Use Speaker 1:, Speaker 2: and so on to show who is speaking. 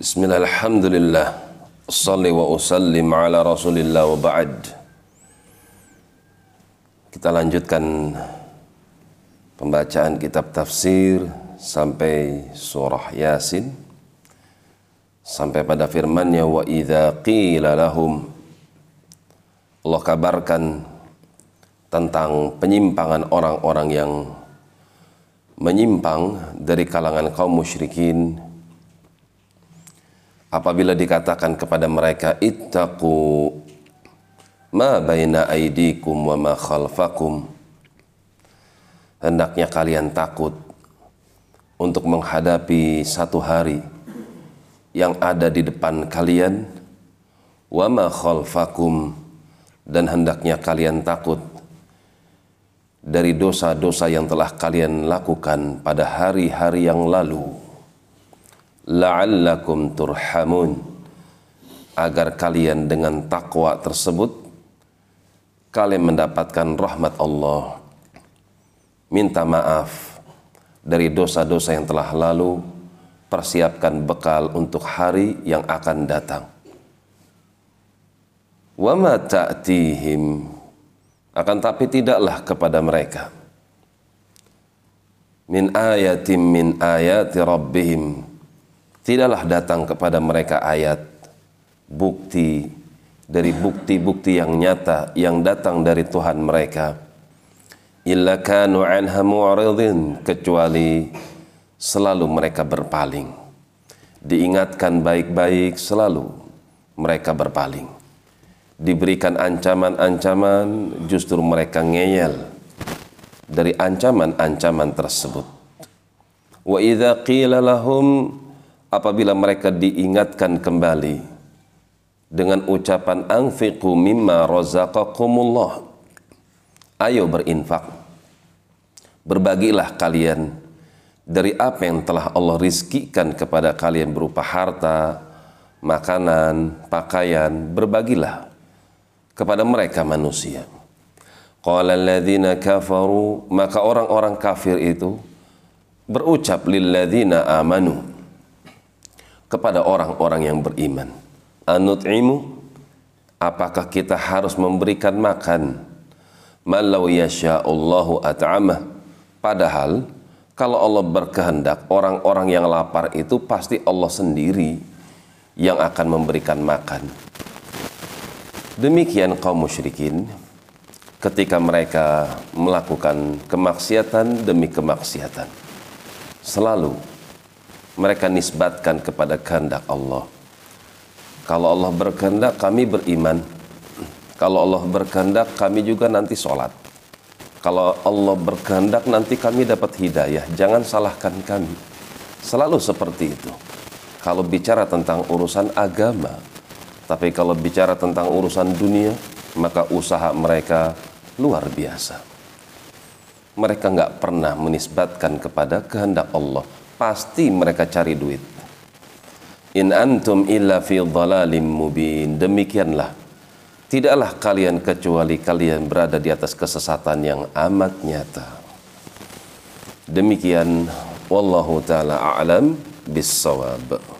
Speaker 1: Bismillah, Salli wa usallim ala rasulillah wa ba'd. Kita lanjutkan Pembacaan kitab tafsir Sampai surah Yasin. Sampai pada firmannya Wa idha qila lahum Allah kabarkan Tentang penyimpangan orang-orang yang Menyimpang dari kalangan kaum musyrikin apabila dikatakan kepada mereka ittaqu ma baina aidikum wa ma khalfakum hendaknya kalian takut untuk menghadapi satu hari yang ada di depan kalian wa ma khalfakum dan hendaknya kalian takut dari dosa-dosa yang telah kalian lakukan pada hari-hari yang lalu la'allakum turhamun. Agar kalian dengan takwa tersebut kalian mendapatkan rahmat Allah. Minta maaf dari dosa-dosa yang telah lalu. Persiapkan bekal untuk hari yang akan datang. Wa ma ta'tihim. Akan tapi tidaklah kepada mereka. Min ayatin min ayati rabbihim tidaklah datang kepada mereka ayat bukti dari bukti-bukti yang nyata yang datang dari Tuhan mereka. Illa kanu anha mu'ridin kecuali selalu mereka berpaling. Diingatkan baik-baik selalu mereka berpaling. Diberikan ancaman-ancaman justru mereka ngeyel dari ancaman-ancaman tersebut. Wa idza qila lahum apabila mereka diingatkan kembali dengan ucapan anfiqu mimma razaqakumullah. Ayo berinfak. Berbagilah kalian dari apa yang telah Allah rizkikan kepada kalian berupa harta makanan pakaian. Berbagilah kepada mereka manusia. Qala alladzina kafaru maka orang-orang kafir itu berucap lilladzina amanu kepada orang-orang yang beriman. Anut'imu, apakah kita harus memberikan makan? Malau yasha'ullahu at'amah. Padahal, kalau Allah berkehendak, orang-orang yang lapar itu pasti Allah sendiri yang akan memberikan makan. Demikian kaum musyrikin ketika mereka melakukan kemaksiatan demi kemaksiatan. Selalu mereka nisbatkan kepada kehendak Allah. Kalau Allah berkehendak kami beriman. Kalau Allah berkehendak kami juga nanti sholat. Kalau Allah berkehendak nanti kami dapat hidayah. Jangan salahkan kami. Selalu seperti itu. Kalau bicara tentang urusan agama, tapi kalau bicara tentang urusan dunia, maka usaha mereka luar biasa. Mereka nggak pernah menisbatkan kepada kehendak Allah pasti mereka cari duit. In antum illa fi dhalalim mubin. Demikianlah. Tidaklah kalian kecuali kalian berada di atas kesesatan yang amat nyata. Demikian wallahu taala a'lam bis-shawab.